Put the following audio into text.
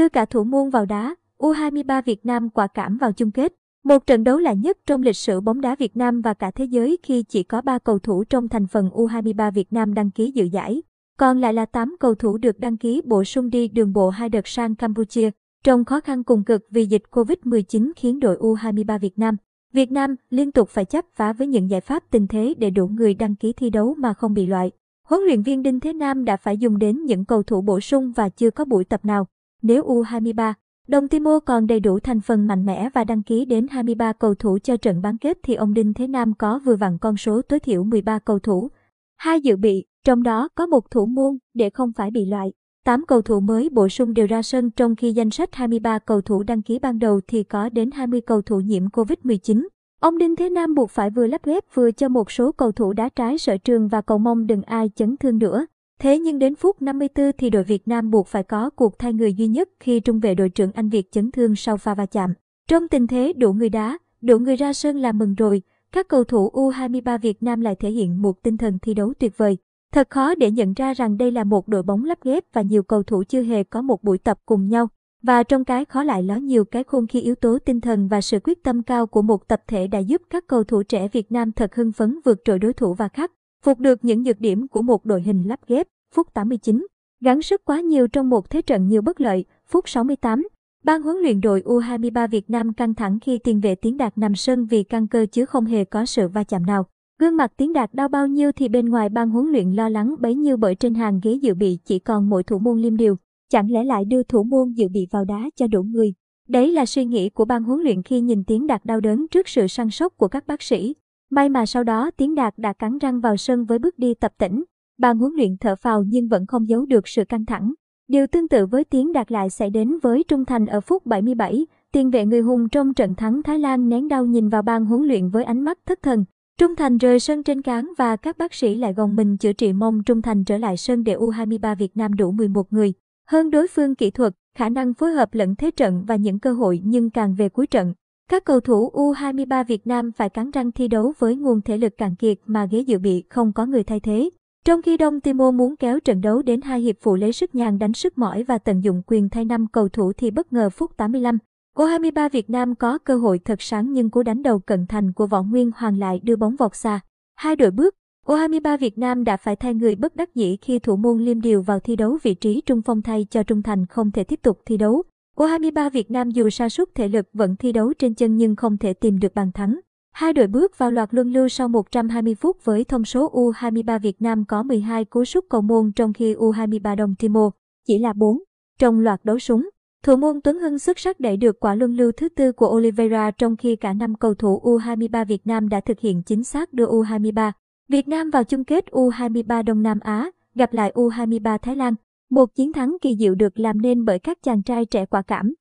đưa cả thủ môn vào đá, U23 Việt Nam quả cảm vào chung kết. Một trận đấu lạ nhất trong lịch sử bóng đá Việt Nam và cả thế giới khi chỉ có 3 cầu thủ trong thành phần U23 Việt Nam đăng ký dự giải. Còn lại là 8 cầu thủ được đăng ký bổ sung đi đường bộ hai đợt sang Campuchia. Trong khó khăn cùng cực vì dịch Covid-19 khiến đội U23 Việt Nam, Việt Nam liên tục phải chấp phá với những giải pháp tình thế để đủ người đăng ký thi đấu mà không bị loại. Huấn luyện viên Đinh Thế Nam đã phải dùng đến những cầu thủ bổ sung và chưa có buổi tập nào. Nếu U23, Đồng Timor còn đầy đủ thành phần mạnh mẽ và đăng ký đến 23 cầu thủ cho trận bán kết thì ông Đinh Thế Nam có vừa vặn con số tối thiểu 13 cầu thủ. Hai dự bị, trong đó có một thủ môn để không phải bị loại. 8 cầu thủ mới bổ sung đều ra sân trong khi danh sách 23 cầu thủ đăng ký ban đầu thì có đến 20 cầu thủ nhiễm Covid-19. Ông Đinh Thế Nam buộc phải vừa lắp ghép vừa cho một số cầu thủ đá trái sở trường và cầu mong đừng ai chấn thương nữa. Thế nhưng đến phút 54 thì đội Việt Nam buộc phải có cuộc thay người duy nhất khi trung vệ đội trưởng Anh Việt chấn thương sau pha va chạm. Trong tình thế đủ người đá, đủ người ra sân là mừng rồi, các cầu thủ U23 Việt Nam lại thể hiện một tinh thần thi đấu tuyệt vời. Thật khó để nhận ra rằng đây là một đội bóng lắp ghép và nhiều cầu thủ chưa hề có một buổi tập cùng nhau. Và trong cái khó lại ló nhiều cái khôn khi yếu tố tinh thần và sự quyết tâm cao của một tập thể đã giúp các cầu thủ trẻ Việt Nam thật hưng phấn vượt trội đối thủ và khắc phục được những nhược điểm của một đội hình lắp ghép. Phút 89, gắng sức quá nhiều trong một thế trận nhiều bất lợi. Phút 68, ban huấn luyện đội U23 Việt Nam căng thẳng khi tiền vệ Tiến Đạt nằm sân vì căng cơ chứ không hề có sự va chạm nào. Gương mặt Tiến Đạt đau bao nhiêu thì bên ngoài ban huấn luyện lo lắng bấy nhiêu bởi trên hàng ghế dự bị chỉ còn mỗi thủ môn liêm điều. Chẳng lẽ lại đưa thủ môn dự bị vào đá cho đủ người? Đấy là suy nghĩ của ban huấn luyện khi nhìn Tiến Đạt đau đớn trước sự săn sóc của các bác sĩ. May mà sau đó Tiến Đạt đã cắn răng vào sân với bước đi tập tỉnh. Ban huấn luyện thở phào nhưng vẫn không giấu được sự căng thẳng. Điều tương tự với Tiến Đạt lại xảy đến với Trung Thành ở phút 77. Tiền vệ người hùng trong trận thắng Thái Lan nén đau nhìn vào ban huấn luyện với ánh mắt thất thần. Trung Thành rời sân trên cán và các bác sĩ lại gồng mình chữa trị mong Trung Thành trở lại sân để U23 Việt Nam đủ 11 người. Hơn đối phương kỹ thuật, khả năng phối hợp lẫn thế trận và những cơ hội nhưng càng về cuối trận. Các cầu thủ U23 Việt Nam phải cắn răng thi đấu với nguồn thể lực cạn kiệt mà ghế dự bị không có người thay thế. Trong khi Đông Timor muốn kéo trận đấu đến hai hiệp phụ lấy sức nhàn đánh sức mỏi và tận dụng quyền thay năm cầu thủ thì bất ngờ phút 85. U23 Việt Nam có cơ hội thật sáng nhưng cú đánh đầu cận thành của Võ Nguyên Hoàng lại đưa bóng vọt xa. Hai đội bước, U23 Việt Nam đã phải thay người bất đắc dĩ khi thủ môn Liêm Điều vào thi đấu vị trí trung phong thay cho Trung Thành không thể tiếp tục thi đấu. U23 Việt Nam dù sa sút thể lực vẫn thi đấu trên chân nhưng không thể tìm được bàn thắng. Hai đội bước vào loạt luân lưu sau 120 phút với thông số U23 Việt Nam có 12 cú sút cầu môn trong khi U23 Đông Timor chỉ là 4. Trong loạt đấu súng, thủ môn Tuấn Hưng xuất sắc đẩy được quả luân lưu thứ tư của Oliveira trong khi cả năm cầu thủ U23 Việt Nam đã thực hiện chính xác đưa U23 Việt Nam vào chung kết U23 Đông Nam Á, gặp lại U23 Thái Lan. Một chiến thắng kỳ diệu được làm nên bởi các chàng trai trẻ quả cảm.